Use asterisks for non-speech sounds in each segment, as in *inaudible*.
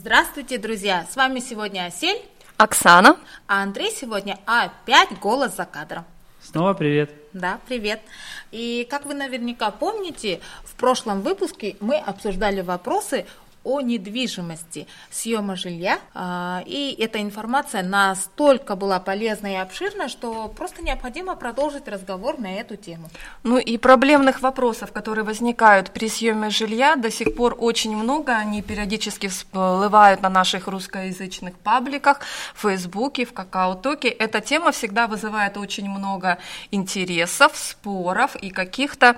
Здравствуйте, друзья! С вами сегодня Асель, Оксана. а Андрей сегодня опять голос за кадром. Снова привет. Да, привет. И как вы наверняка помните, в прошлом выпуске мы обсуждали вопросы о недвижимости, съема жилья. А, И эта информация настолько была полезна и обширна, что просто необходимо продолжить разговор на эту тему. Ну и проблемных вопросов, которые возникают при съеме жилья, до сих пор очень много. Они периодически всплывают на наших русскоязычных пабликах, в Фейсбуке, в Какао-Токе. Эта тема всегда вызывает очень много интересов, споров и каких-то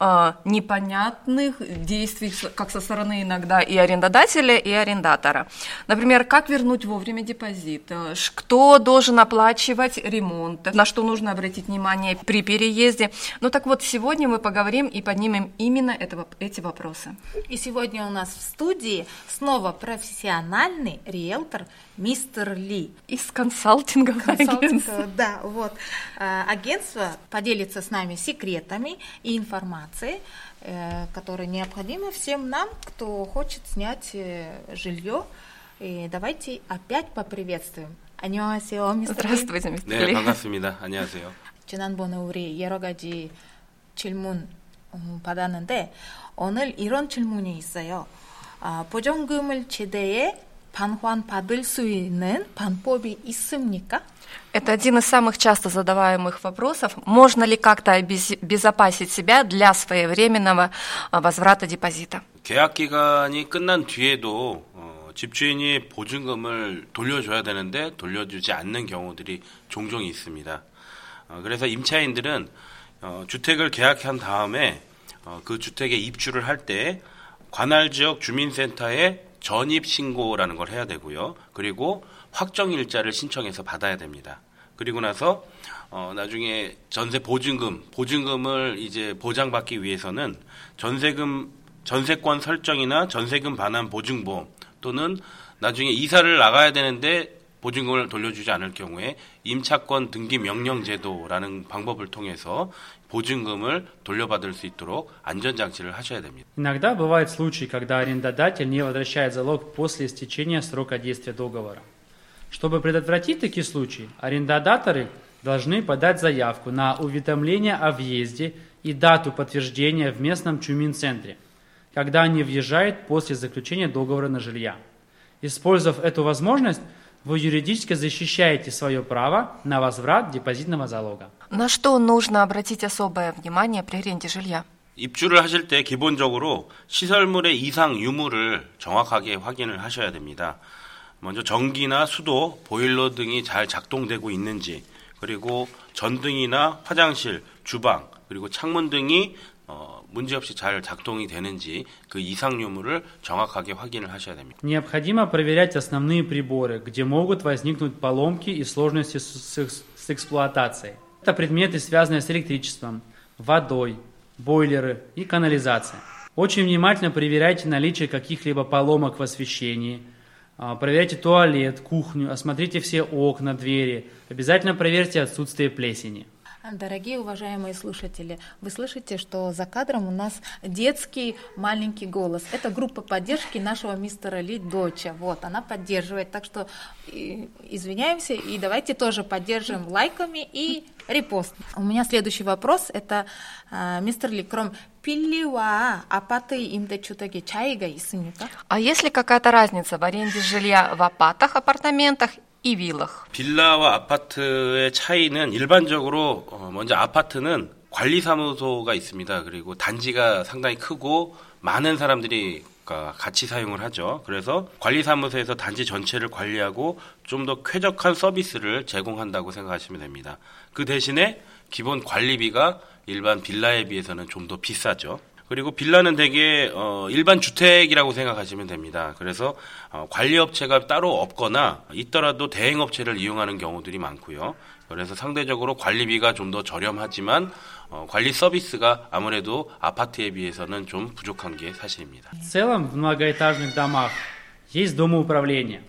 э, непонятных действий, как со стороны иногда и арендодателя, и арендатора. Например, как вернуть вовремя депозит, э, кто должен оплачивать ремонт, на что нужно обратить внимание при переезде. Ну так вот, сегодня мы поговорим и поднимем именно это, эти вопросы. И сегодня у нас в студии снова профессиональный риэлтор мистер Ли. Из консалтингового Консалтинг, агентства. да, вот. А, Агентство поделится с нами секретами и информацией, э, которые необходимы всем нам, кто хочет снять э, жилье. И давайте опять поприветствуем. 안녕하세요, мистер Ли. Здравствуйте, мистер 네, Ли. 반갑습니다. 안녕하세요. 지난번에 우리 여러 가지 질문 음, 받았는데 오늘 이런 질문이 있어요. 아, 보증금을 제대에 반환 받을 수 있는 방법이 있습니까? Это один из самых часто задаваемых вопросов. Можно ли как-то обезопасить себя для своевременного а, возврата депозита? 계약 기간이 끝난 뒤에도 어, 집주인이 보증금을 돌려줘야 되는데 돌려주지 않는 경우들이 종종 있습니다. 어, 그래서 임차인들은 어, 주택을 계약한 다음에 어, 그 주택에 입주를 할 때 관할 지역 주민센터에 전입 신고라는 걸 해야 되고요. 그리고 확정 일자를 신청해서 받아야 됩니다. 그리고 나서 어, 나중에 전세 보증금, 보증금을 이제 보장받기 위해서는 전세금, 전세권 설정이나 전세금 반환 보증보험 또는 나중에 이사를 나가야 되는데 보증금을 돌려주지 않을 경우에 임차권 등기 명령 제도라는 방법을 통해서 보증금을 돌려받을 수 있도록 안전장치를 하셔야 됩니다. Иногда бывают случаи, когда арендодатель не возвращает залог после истечения срока действия договора. Чтобы предотвратить такие случаи, арендодаторы должны подать заявку на уведомление о въезде и дату подтверждения в местном Чумин-центре, когда они въезжают после заключения договора на жилья. Использовав эту возможность, вы юридически защищаете свое право на возврат депозитного залога. На что нужно обратить особое внимание при аренде жилья? 입주를 하실 때 기본적으로 시설물의 이상 유무를 정확하게 확인을 하셔야 됩니다. 먼저 전기나 수도, 보일러 등이 잘 작동되고 있는지, 그리고 전등이나 화장실, 주방, 그리고 창문 등이 어, 문제없이 잘 작동이 되는지 그 이상 유무를 정확하게 확인을 하셔야 됩니다. Необходимо проверять основные приборы, где могут возникнуть поломки и сложности с, с их- с эксплуатацией. Это предметы, связанные с электричеством, водой, бойлеры и канализацией. Очень внимательно проверяйте наличие каких-либо поломок в освещении. А, Проверяйте туалет, кухню, осмотрите все окна, двери. Обязательно проверьте отсутствие плесени. Дорогие уважаемые слушатели, вы слышите, что за кадром у нас детский маленький голос. Это группа поддержки нашего мистера Ли Доча. Вот, она поддерживает. Так что извиняемся и давайте тоже поддержим лайками и репост. У меня следующий вопрос. Это э, мистер Ли, кроме пилива, апаты им да чутаги чайга и А если какая-то разница в аренде жилья в апатах, апартаментах и виллах? 빌라와 아파트의 차이는 일반적으로 어, 먼저 아파트는 관리사무소가 있습니다. 그리고 단지가 상당히 크고 많은 사람들이 가- 같이 사용을 하죠. 그래서 관리사무소에서 단지 전체를 관리하고 좀 더 쾌적한 서비스를 제공한다고 생각하시면 됩니다. 그 대신에 기본 관리비가 일반 빌라에 비해서는 좀 더 비싸죠. 그리고 빌라는 되게 어, 일반 주택이라고 생각하시면 됩니다. 그래서 어, 관리업체가 따로 없거나 있더라도 대행업체를 이용하는 경우들이 많고요. 그래서 상대적으로 관리비가 좀 더 저렴하지만 어, 관리 서비스가 아무래도 아파트에 비해서는 좀 부족한 게 사실입니다. В целом, в многоэтажных домах есть домоуправление,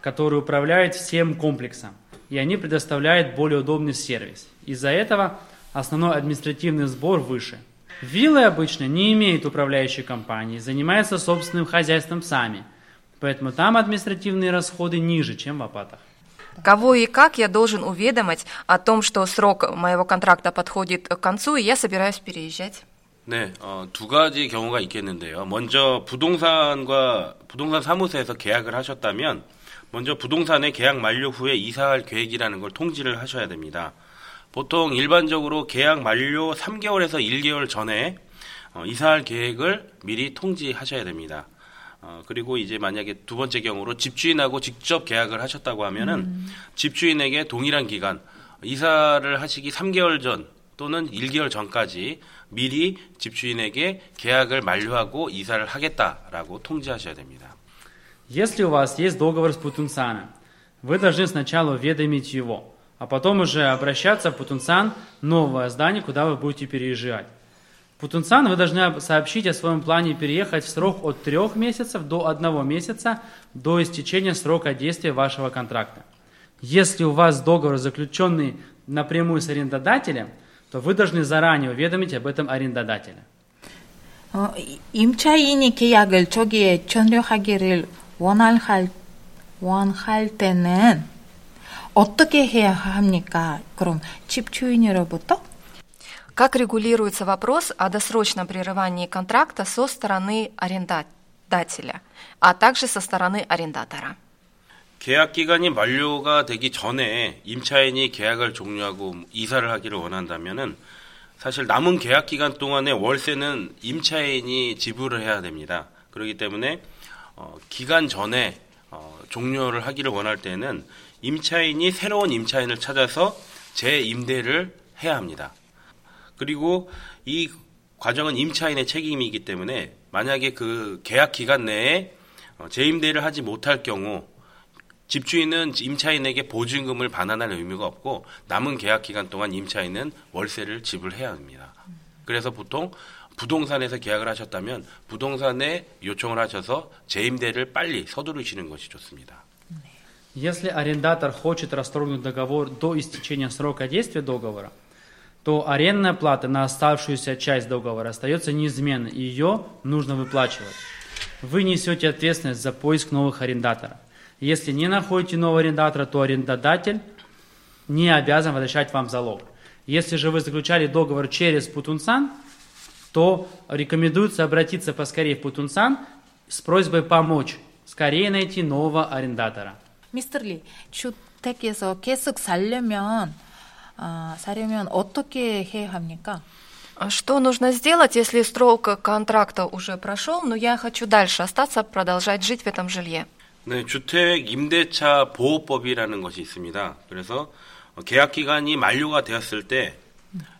которое управляет всем комплексом, и они предоставляют более удобный сервис. Из-за этого основной административный сбор выше. Виллы обычно не имеют управляющей компании, занимаются собственным хозяйством сами. Поэтому там административные расходы ниже, чем в Апатах. Кого и как я должен уведомить о том, что срок моего контракта подходит к концу, и я собираюсь переезжать? 네, 어, 두 가지 경우가 있겠는데요. 먼저 부동산과 부동산 사무소에서 계약을 하셨다면 먼저 부동산의 계약 만료 후에 이사할 계획이라는 걸 통지를 하셔야 됩니다. 보통 일반적으로 계약 만료 3개월에서 1개월 전에 어, 이사할 계획을 미리 통지하셔야 됩니다. 어, 그리고 이제 만약에 두 번째 경우로 집주인하고 직접 계약을 하셨다고 하면은 집주인에게 동일한 기간 이사를 하시기 3개월 전 또는 1개월 전까지 미리 집주인에게 계약을 만료하고 이사를 하겠다라고 통지하셔야 됩니다. Если у вас есть договор с Путунцаном, вы должны сначала уведомить его, а потом уже обращаться в Путунцан, новое здание, куда вы будете переезжать. В Путунцан вы должны сообщить о своем плане переехать в срок от трех месяцев до одного месяца до истечения срока действия вашего контракта. Если у вас договор заключенный напрямую с арендодателем, то вы должны заранее уведомить об этом арендодателя. 어, 이- 임차인이 계약을 저기에 전력하기를 원할 원할 때는 어떻게 해야 합니까? 그럼 집주인으로부터 Как регулируется вопрос о досрочном прерывании контракта со стороны арендодателя, а также со стороны арендатора? 계약 기간이 만료가 되기 전에 임차인이 계약을 종료하고 이사를 하기를 원한다면은 사실 남은 계약 기간 동안의 월세는 임차인이 지불을 해야 됩니다. 그렇기 때문에 어, 기간 전에 어, 종료를 하기를 원할 때는 임차인이 새로운 임차인을 찾아서 재임대를 해야 합니다. 그리고 이 과정은 임차인의 책임이기 때문에 만약에 그 계약 기간 내에 어, 재임대를 하지 못할 경우 집주인은 임차인에게 보증금을 반환할 의무가 없고 남은 계약 기간 동안 임차인은 월세를 지불해야 합니다. 그래서 보통 부동산에서 계약을 하셨다면 부동산에 요청을 하셔서 재임대를 빨리 서두르시는 것이 좋습니다. Если арендатор хочет расторгнуть договор до истечения срока действия договора, то арендная плата на оставшуюся часть договора остается неизменной, и ее нужно выплачивать. Вы несете ответственность за поиск новых арендаторов. Если не находите нового арендатора, то арендодатель не обязан возвращать вам залог. Если же вы заключали договор через Путунсан, то рекомендуется обратиться поскорее в Путунсан с просьбой помочь скорее найти нового арендатора. 미스터 리 주택에서 계속 살려면 아, 살려면 어떻게 해야 합니까? А Что нужно сделать, если срок контракта уже прошел, но я хочу дальше остаться, продолжать жить в этом жилье? 네, 주택 임대차 보호법이라는 것이 있습니다. 그래서 어, 계약 기간이 만료가 되었을 때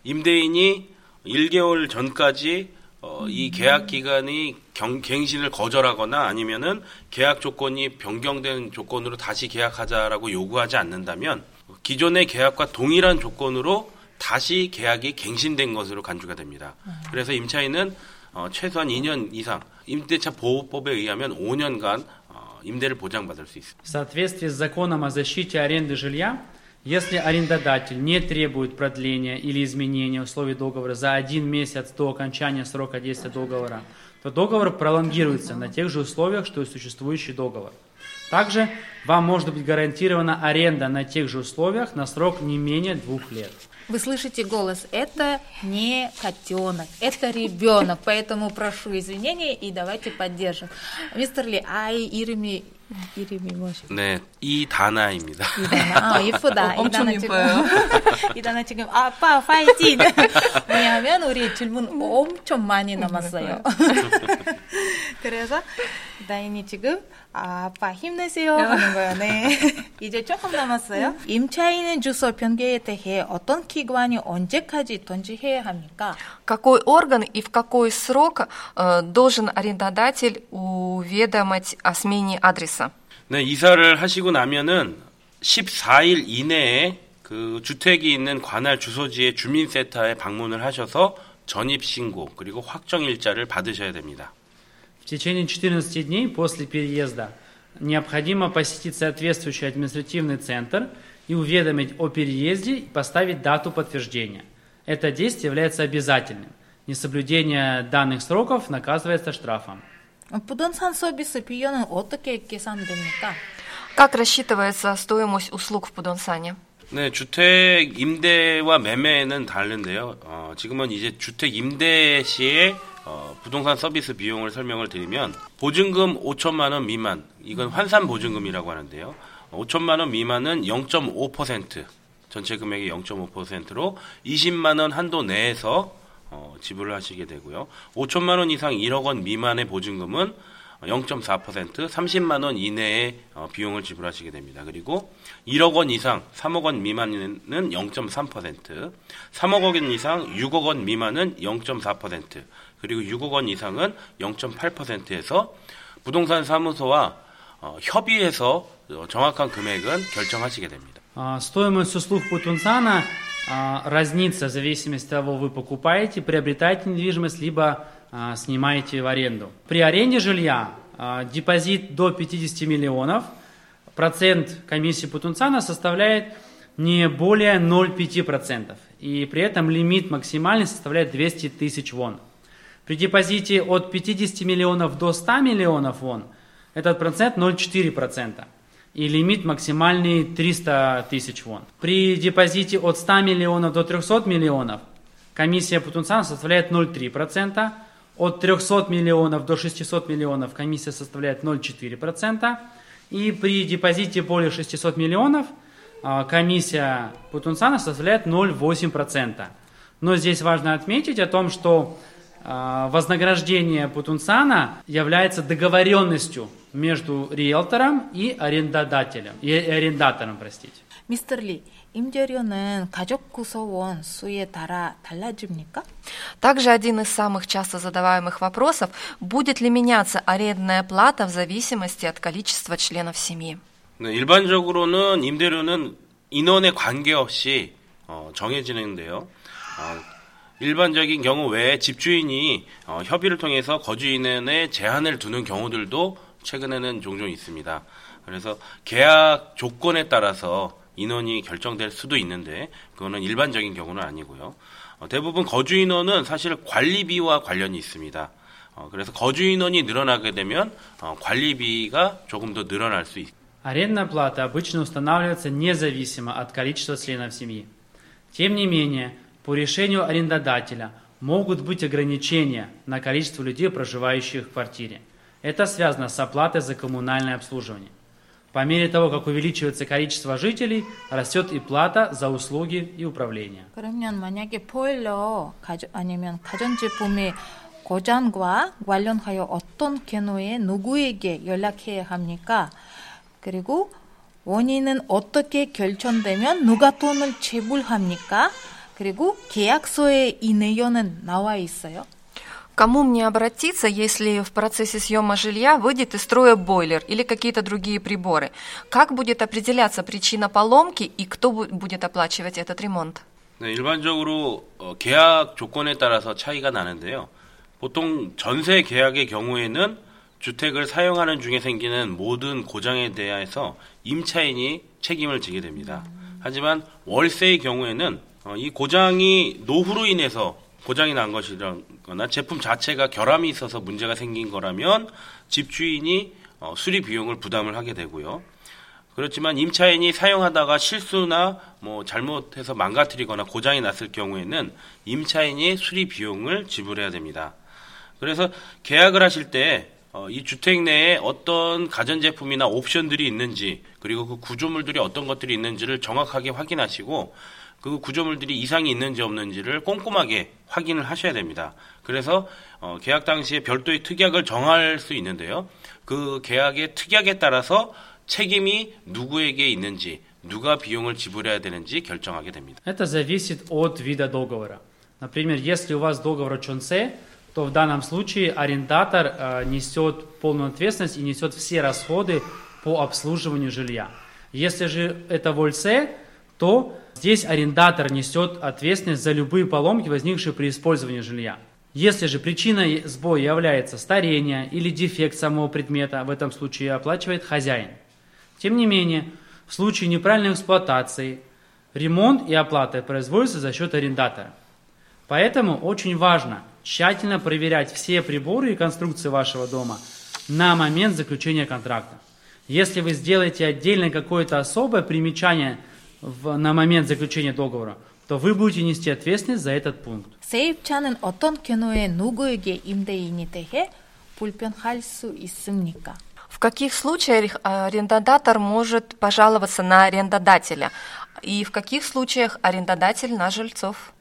임대인이 1개월 전까지 어, 이 계약 기간이 경, 갱신을 거절하거나 아니면은 계약 조건이 변경된 조건으로 다시 계약하자라고 요구하지 않는다면 기존의 계약과 동일한 조건으로 다시 계약이 갱신된 것으로 간주가 됩니다. 그래서 임차인은 어, 최소한 2년 이상 임대차 보호법에 의하면 5년간 어, 임대를 보장받을 수 있습니다. В соответствии с законом о защите аренды жилья, Если арендодатель не требует продления или изменения условий договора за один месяц до окончания срока действия договора, то договор пролонгируется на тех же условиях, что и существующий договор. Также вам может быть гарантирована аренда на тех же условиях на срок не менее двух лет. Вы слышите голос? Это не котенок, это ребенок, поэтому прошу извинения и давайте поддержим. Мистер Ли, 아이 이름이 뭐죠? 네, 이다나입니다. 이다나. 아, 이쁘다. 어, *laughs* 엄청 이뻐요. *laughs* 이다나 지금 아빠 파이팅. *laughs* 왜냐하면 우리 질문 엄청 많이 남았어요. *laughs* 그래서 다인이 지금 아빠 힘내세요 하는 거예요. 네. *laughs* 이제 조금 남았어요. 임차인 주소 변경에 대해 어떤 기관이 언제까지 통지해야 합니까? Какой орган и в какой срок э, должен арендодатель уведомить о смене адреса? 네, 이사를 하시고 나면은 14일 이내에 그 주택이 있는 관할 주소지의 주민센터에 방문을 하셔서 전입 신고 그리고 확정 일자를 받으셔야 됩니다. В течение 14 дней после переезда необходимо посетить соответствующий административный центр и уведомить о переезде и поставить дату подтверждения. Это действие является обязательным. Несоблюдение данных сроков наказывается штрафом. 부동산 서비스 비용은 어떻게 계산됩니까? Как рассчитывается стоимость услуг в Пудонсане? 네, 주택 임대와 매매는 다른데요. 어, 지금은 이제 주택 임대 시에 어, 부동산 서비스 비용을 설명을 드리면 보증금 5천만 원 미만 이건 환산 보증금이라고 하는데요. 5천만 원 미만은 0.5% 전체 금액의 0.5%로 20만 원 한도 내에서 어, 지불을 하시게 되고요. 5천만 원 이상 1억 원 미만의 보증금은 0.4% 30만 원 이내의 어, 비용을 지불하시게 됩니다. 그리고 1억 원 이상 3억 원 미만은 0.3% 3억 원 이상 6억 원 미만은 0.4% 그리고 6억 원 이상은 0.8%에서 부동산 사무소와 어, 협의해서 어, 정확한 금액은 결정하시게 됩니다. А, Стоимость услуг Путунсана а, разнится в зависимости от того, вы покупаете, приобретаете недвижимость, либо а, снимаете в аренду. При аренде жилья а, депозит до 50 миллионов, процент комиссии Путунсана составляет не более 0,5%. И при этом лимит максимальный составляет 200 тысяч вон. При депозите от 50 миллионов до 100 миллионов вон этот процент 0,4%. И лимит максимальный 300 тысяч вон. При депозите от 100 миллионов до 300 миллионов комиссия Путунсана составляет 0,3%. От 300 миллионов до 600 миллионов комиссия составляет 0,4%. И при депозите более 600 миллионов а, комиссия Путунсана составляет 0,8%. Но здесь важно отметить о том, что вознаграждение Путунсана является договоренностью между риэлтором и арендодателем, и арендатором, простите. 미스터 리, 임대료는 가족 구성원 수에 따라 달라집니까? Также один из самых часто задаваемых вопросов – будет ли меняться арендная плата в зависимости от количества членов семьи? 네, 일반적으로는 임대료는 인원에 관계없이 어, 정해지는데요. 어, 일반적인 경우 외에 집주인이 어, 협의를 통해서 거주인의 제한을 두는 경우들도 최근에는 종종 있습니다. 그래서 계약 조건에 따라서 인원이 결정될 수도 있는데 그거는 일반적인 경우는 아니고요. 어, 대부분 거주 인원은 사실 관리비와 관련이 있습니다. 어, 그래서 거주 인원이 늘어나게 되면 어, 관리비가 조금 더 늘어날 수 있습니다. Арендная плата обычно устанавливается независимо от количества членов семьи. Тем не менее, по решению арендодателя могут быть ограничения на количество людей, проживающих в квартире. Это связано с оплатой за коммунальное обслуживание. По мере того, как увеличивается количество жителей, растет и плата за услуги и управление. 그러면 만약에 보일러 가져, 아니면 가전제품의 고장과 관련하여 어떤 경우에 누구에게 연락해야 합니까? 그리고 원인은 어떻게 결정되면 누가 돈을 지불합니까? 그리고 계약서에 이 내용은 나와 있어요. Кому мне обратиться, если в процессе съема жилья выйдет из строя бойлер или какие-то другие приборы? Как будет определяться причина поломки и кто бу- будет оплачивать этот ремонт? 네, 일반적으로 어, 계약 조건에 따라서 차이가 나는데요. 보통 전세 계약의 경우에는 주택을 사용하는 중에 생기는 모든 고장에 대해서 임차인이 책임을 지게 됩니다. 하지만 월세의 경우에는 어, 이 고장이 노후로 인해서 고장이 난 것이거나 제품 자체가 결함이 있어서 문제가 생긴 거라면 집주인이 어, 수리 비용을 부담을 하게 되고요. 그렇지만 임차인이 사용하다가 실수나 뭐 잘못해서 망가뜨리거나 고장이 났을 경우에는 임차인이 수리 비용을 지불해야 됩니다. 그래서 계약을 하실 때 어, 이 주택 내에 어떤 가전제품이나 옵션들이 있는지 그리고 그 구조물들이 어떤 것들이 있는지를 정확하게 확인하시고 그 구조물들이 이상이 있는지 없는지를 꼼꼼하게 확인을 하셔야 됩니다. 그래서 어, 계약 당시에 별도의 특약을 정할 수 있는데요. 그 계약의 특약에 따라서 책임이 누구에게 있는지 누가 비용을 지불해야 되는지 결정하게 됩니다. Это зависит от вида договора. Например, если у вас договор о ЧОНСЕ, то в данном случае арендатор э, несет полную ответственность и несет все расходы по обслуживанию жилья. Если же это вольсе, то здесь арендатор несет ответственность за любые поломки, возникшие при использовании жилья. Если же причиной сбоя является старение или дефект самого предмета, в этом случае оплачивает хозяин. Тем не менее, в случае неправильной эксплуатации ремонт и оплата производятся за счет арендатора. Поэтому очень важно тщательно проверять все приборы и конструкции вашего дома на момент заключения контракта. Если вы сделаете отдельно какое-то особое примечание в, на момент заключения договора, то вы будете нести ответственность за этот пункт. 세입자는 어떤 경우에 누구에게 임대인이 대해 불편할 수 있습니까? В каких случаях арендодатор может пожаловаться на арендодателя? И в каких случаях арендодатель на жильцов?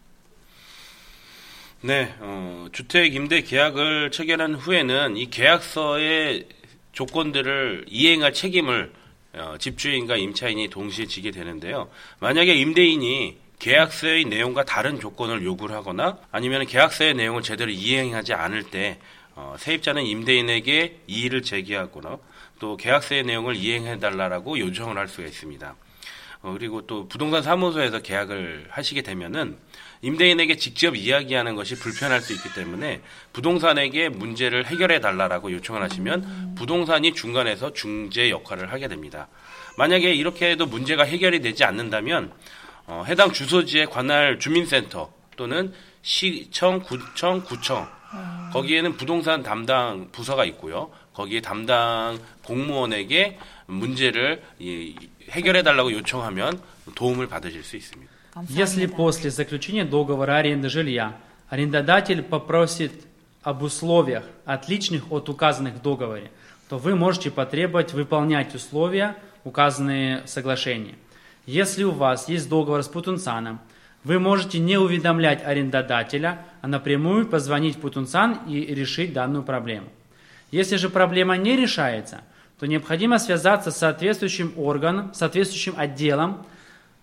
네, 어, 주택 임대 계약을 체결한 후에는 이 계약서의 조건들을 이행할 책임을 어, 집주인과 임차인이 동시에 지게 되는데요. 만약에 임대인이 계약서의 내용과 다른 조건을 요구를 하거나 아니면 계약서의 내용을 제대로 이행하지 않을 때 어, 세입자는 임대인에게 이의를 제기하거나 또 계약서의 내용을 이행해 달라라고 요청을 할 수가 있습니다. 어, 그리고 또 부동산 사무소에서 계약을 하시게 되면은 임대인에게 직접 이야기하는 것이 불편할 수 있기 때문에 부동산에게 문제를 해결해 달라라고 요청을 하시면 부동산이 중간에서 중재 역할을 하게 됩니다. 만약에 이렇게 해도 문제가 해결이 되지 않는다면 어, 해당 주소지에 관할 주민센터 또는 시청, 구청, 구청 거기에는 부동산 담당 부서가 있고요. 거기에 담당 공무원에게 문제를 이, 해결해 달라고 요청하면 도움을 받으실 수 있습니다. Если после заключения договора аренды жилья арендодатель попросит об условиях, отличных от указанных в договоре, то вы можете потребовать выполнять условия, указанные в соглашении. Если у вас есть договор с Путунцаном, вы можете не уведомлять арендодателя, а напрямую позвонить в Путунцан и решить данную проблему. Если же проблема не решается, то необходимо связаться с соответствующим органом, соответствующим отделом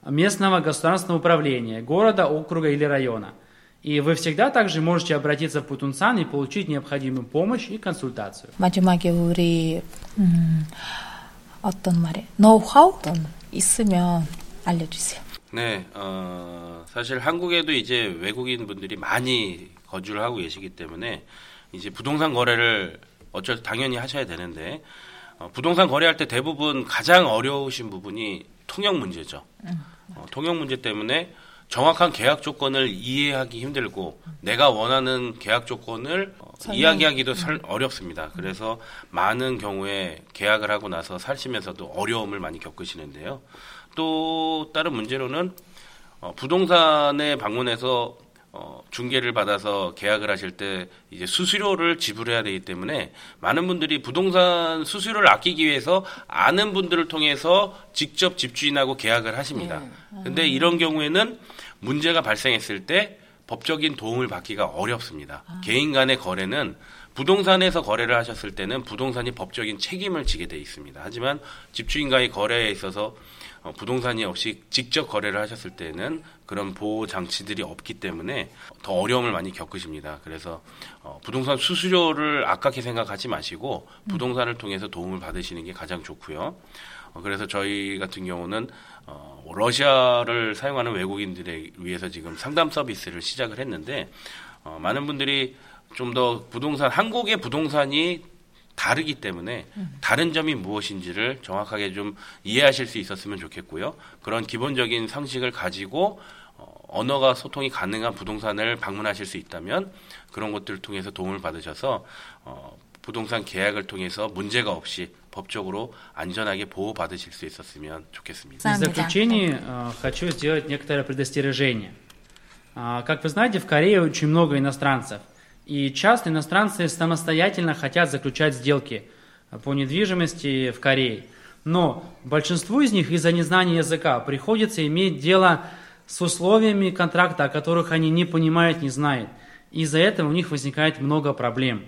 местного государственного управления, города, округа или района. И вы всегда также можете обратиться в Путунсан и получить необходимую помощь и консультацию. 마지막에 우리 음, 어떤 말에 노하우 좀 있으면 알려주세요. 네, 어, 사실 한국에도 이제 외국인 분들이 많이 거주를 하고 계시기 때문에 이제 부동산 거래를 어쩔 당연히 하셔야 되는데 어, 부동산 거래할 때 대부분 가장 어려우신 부분이 통역 문제죠. 어, 통역 문제 때문에 정확한 계약 조건을 이해하기 힘들고 내가 원하는 계약 조건을 어, 설명. 이야기하기도 설- 어렵습니다. 그래서 많은 경우에 계약을 하고 나서 사시면서도 어려움을 많이 겪으시는데요. 또 다른 문제로는 어, 부동산에 방문해서 어, 중개를 받아서 계약을 하실 때 이제 수수료를 지불해야 되기 때문에 많은 분들이 부동산 수수료를 아끼기 위해서 아는 분들을 통해서 직접 집주인하고 계약을 하십니다. 근데 이런 경우에는 문제가 발생했을 때 법적인 도움을 받기가 어렵습니다. 개인 간의 거래는 부동산에서 거래를 하셨을 때는 부동산이 법적인 책임을 지게 돼 있습니다. 하지만 집주인과의 거래에 있어서 어, 부동산이 없이 직접 거래를 하셨을 때는 그런 보호 장치들이 없기 때문에 더 어려움을 많이 겪으십니다. 그래서 어, 부동산 수수료를 아깝게 생각하지 마시고 부동산을 통해서 도움을 받으시는 게 가장 좋고요. 어, 그래서 저희 같은 경우는 어, 러시아를 사용하는 외국인들에 위해서 지금 상담 서비스를 시작을 했는데 어, 많은 분들이 좀 더 부동산 한국의 부동산이 다르기 때문에 다른 점이 무엇인지를 정확하게 좀 이해하실 수 있었으면 좋겠고요. 그런 기본적인 상식을 가지고 어, 언어가 소통이 가능한 부동산을 방문하실 수 있다면 그런 것들을 통해서 도움을 받으셔서 어, 부동산 계약을 통해서 문제가 없이 법적으로 안전하게 보호받으실 수 있었으면 좋겠습니다. В Сам заключение э, хочу сделать некоторое предостережение. А, Как вы знаете, в Корее очень много иностранцев. И часто иностранцы самостоятельно хотят заключать сделки по недвижимости в Корее. Но большинству из них из-за незнания языка приходится иметь дело с условиями контракта, о которых они не понимают, не знают. Из-за этого у них возникает много проблем.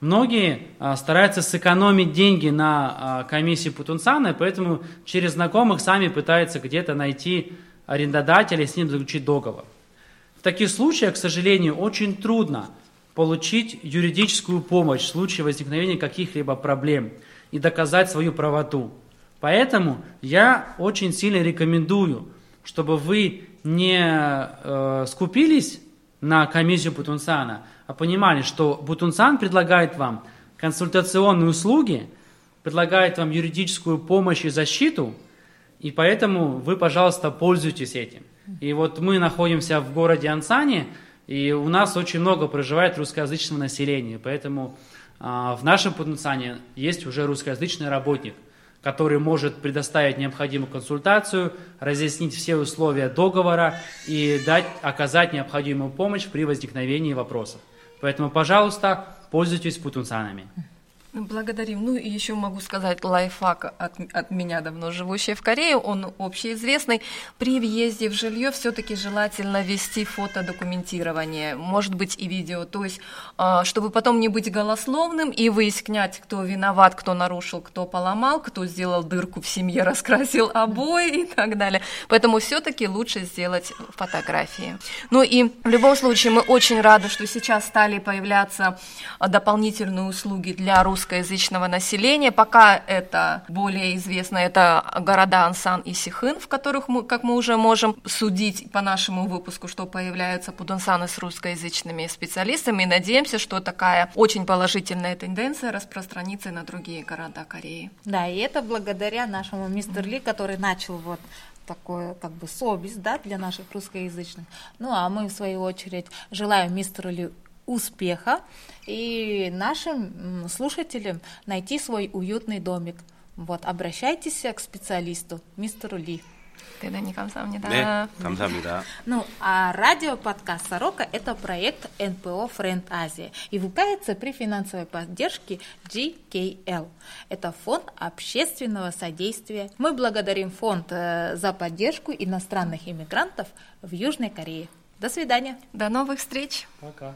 Многие а, стараются сэкономить деньги на а, комиссии Путунцана, и поэтому через знакомых сами пытаются где-то найти арендодателя и с ним заключить договор. В таких случаях, к сожалению, очень трудно получить юридическую помощь в случае возникновения каких-либо проблем и доказать свою правоту. Поэтому я очень сильно рекомендую, чтобы вы не э, скупились на комиссию Бутунсана, а понимали, что Бутунсан предлагает вам консультационные услуги, предлагает вам юридическую помощь и защиту, и поэтому вы, пожалуйста, пользуйтесь этим. И вот мы находимся в городе Ансане, И у нас очень много проживает русскоязычного населения, поэтому а, в нашем Путунцане есть уже русскоязычный работник, который может предоставить необходимую консультацию, разъяснить все условия договора и дать, оказать необходимую помощь при возникновении вопросов. Поэтому, пожалуйста, пользуйтесь путунцанами. Благодарим. Ну и еще могу сказать лайфхак от, от меня, давно живущей в Корее, он общеизвестный. При въезде в жилье все-таки желательно вести фотодокументирование, может быть и видео, то есть а, чтобы потом не быть голословным и выяснять, кто виноват, кто нарушил, кто поломал, кто сделал дырку в семье, *laughs* раскрасил обои и так далее. Поэтому все-таки лучше сделать фотографии. Ну и в любом случае мы очень рады, что сейчас стали появляться дополнительные услуги для русских русскоязычного населения. Пока это более известно, это города Ансан и Сихын, в которых мы, как мы уже можем судить по нашему выпуску, что появляются пудунсаны с русскоязычными специалистами. И надеемся, что такая очень положительная тенденция распространится и на другие города Кореи. Да, и это благодаря нашему мистер Ли, который начал вот такое как бы совесть да, для наших русскоязычных. Ну а мы в свою очередь желаем мистеру Ли успеха и нашим слушателям найти свой уютный домик. Вот, обращайтесь к специалисту, мистеру Ли. 대단히 감사합니다. 네, 감사합니다. Ну, а радиоподкаст «Сорока» — это проект НПО «Френд Азия» и выпускается при финансовой поддержке GKL. Это фонд общественного содействия. Мы благодарим фонд э, за поддержку иностранных иммигрантов в Южной Корее. До свидания. До новых встреч. Пока.